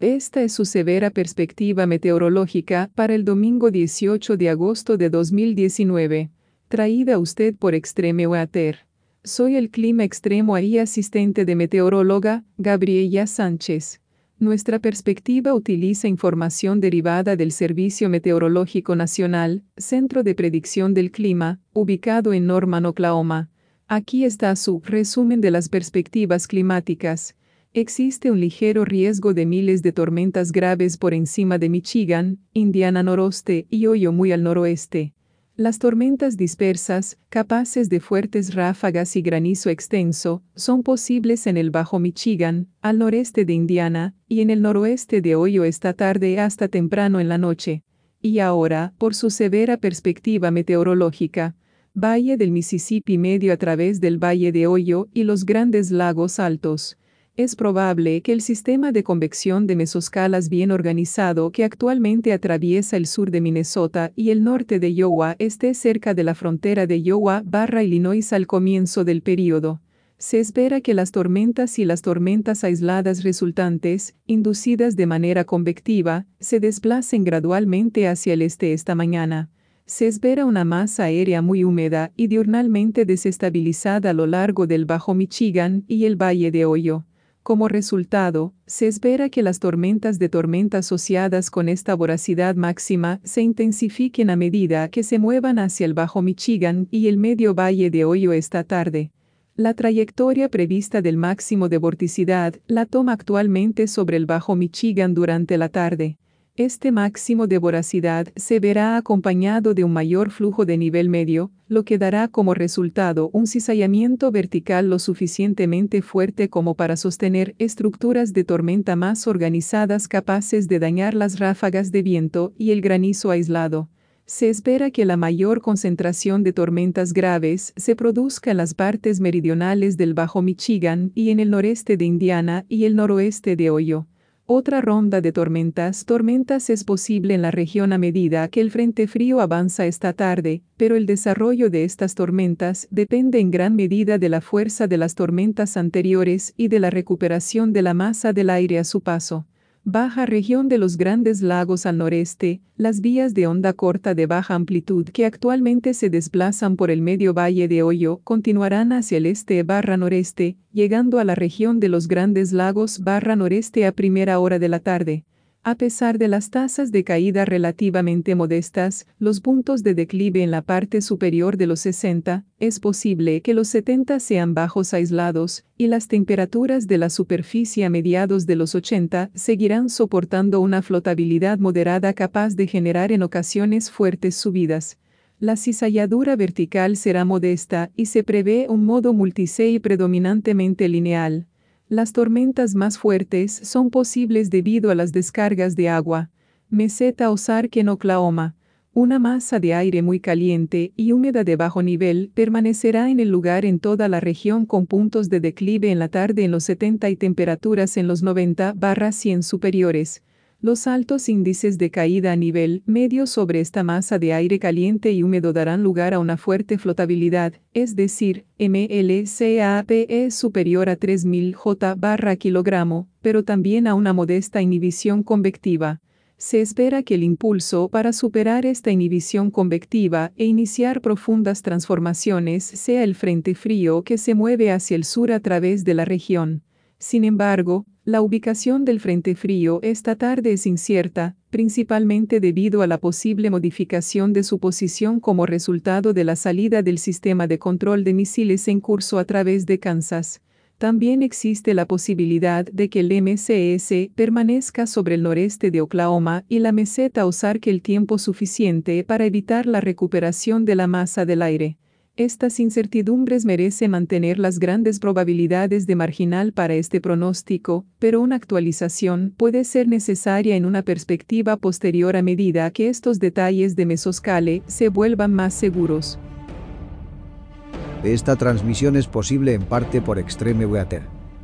Esta es su severa perspectiva meteorológica para el domingo 18 de agosto de 2019, traída a usted por Extreme Weather. Soy el clima extremo y asistente de meteoróloga, Gabriela Sánchez. Nuestra perspectiva utiliza información derivada del Servicio Meteorológico Nacional, Centro de Predicción del Clima, ubicado en Norman, Oklahoma. Aquí está su resumen de las perspectivas climáticas. Existe un ligero riesgo de miles de tormentas graves por encima de Michigan, Indiana noroeste y Ohio muy al noroeste. Las tormentas dispersas, capaces de fuertes ráfagas y granizo extenso, son posibles en el Bajo Michigan, al noreste de Indiana, y en el noroeste de Ohio esta tarde hasta temprano en la noche. Y ahora, por su severa perspectiva meteorológica, Valle del Mississippi medio a través del Valle de Ohio y los grandes lagos altos es probable que el sistema de convección de mesoscalas bien organizado que actualmente atraviesa el sur de Minnesota y el norte de Iowa esté cerca de la frontera de Iowa barra Illinois al comienzo del período. Se espera que las tormentas y las tormentas aisladas resultantes, inducidas de manera convectiva, se desplacen gradualmente hacia el este esta mañana. Se espera una masa aérea muy húmeda y diurnalmente desestabilizada a lo largo del Bajo Michigan y el Valle de Ohio. Como resultado, se espera que las tormentas de tormenta asociadas con esta voracidad máxima se intensifiquen a medida que se muevan hacia el Bajo Michigan y el medio valle de Ohio esta tarde. La trayectoria prevista del máximo de vorticidad la toma actualmente sobre el Bajo Michigan durante la tarde. Este máximo de voracidad se verá acompañado de un mayor flujo de nivel medio, lo que dará como resultado un cizallamiento vertical lo suficientemente fuerte como para sostener estructuras de tormenta más organizadas capaces de dañar las ráfagas de viento y el granizo aislado. Se espera que la mayor concentración de tormentas graves se produzca en las partes meridionales del Bajo Michigan y en el noreste de Indiana y el noroeste de Ohio. Otra ronda de tormentas. Tormentas es posible en la región a medida que el frente frío avanza esta tarde, pero el desarrollo de estas tormentas depende en gran medida de la fuerza de las tormentas anteriores y de la recuperación de la masa del aire a su paso baja región de los grandes lagos al noreste, las vías de onda corta de baja amplitud que actualmente se desplazan por el medio valle de Hoyo continuarán hacia el este barra noreste, llegando a la región de los grandes lagos barra noreste a primera hora de la tarde. A pesar de las tasas de caída relativamente modestas, los puntos de declive en la parte superior de los 60, es posible que los 70 sean bajos aislados, y las temperaturas de la superficie a mediados de los 80 seguirán soportando una flotabilidad moderada capaz de generar en ocasiones fuertes subidas. La cizalladura vertical será modesta y se prevé un modo multisei predominantemente lineal. Las tormentas más fuertes son posibles debido a las descargas de agua. Meseta Ozark en Oklahoma. Una masa de aire muy caliente y húmeda de bajo nivel permanecerá en el lugar en toda la región con puntos de declive en la tarde en los 70 y temperaturas en los 90 barra 100 superiores. Los altos índices de caída a nivel medio sobre esta masa de aire caliente y húmedo darán lugar a una fuerte flotabilidad, es decir, MLCAPE superior a 3000 J barra kilogramo, pero también a una modesta inhibición convectiva. Se espera que el impulso para superar esta inhibición convectiva e iniciar profundas transformaciones sea el frente frío que se mueve hacia el sur a través de la región. Sin embargo, la ubicación del Frente Frío esta tarde es incierta, principalmente debido a la posible modificación de su posición como resultado de la salida del sistema de control de misiles en curso a través de Kansas. También existe la posibilidad de que el MCS permanezca sobre el noreste de Oklahoma y la meseta que el tiempo suficiente para evitar la recuperación de la masa del aire. Estas incertidumbres merecen mantener las grandes probabilidades de marginal para este pronóstico, pero una actualización puede ser necesaria en una perspectiva posterior a medida que estos detalles de mesoscale se vuelvan más seguros. Esta transmisión es posible en parte por Extreme Weather.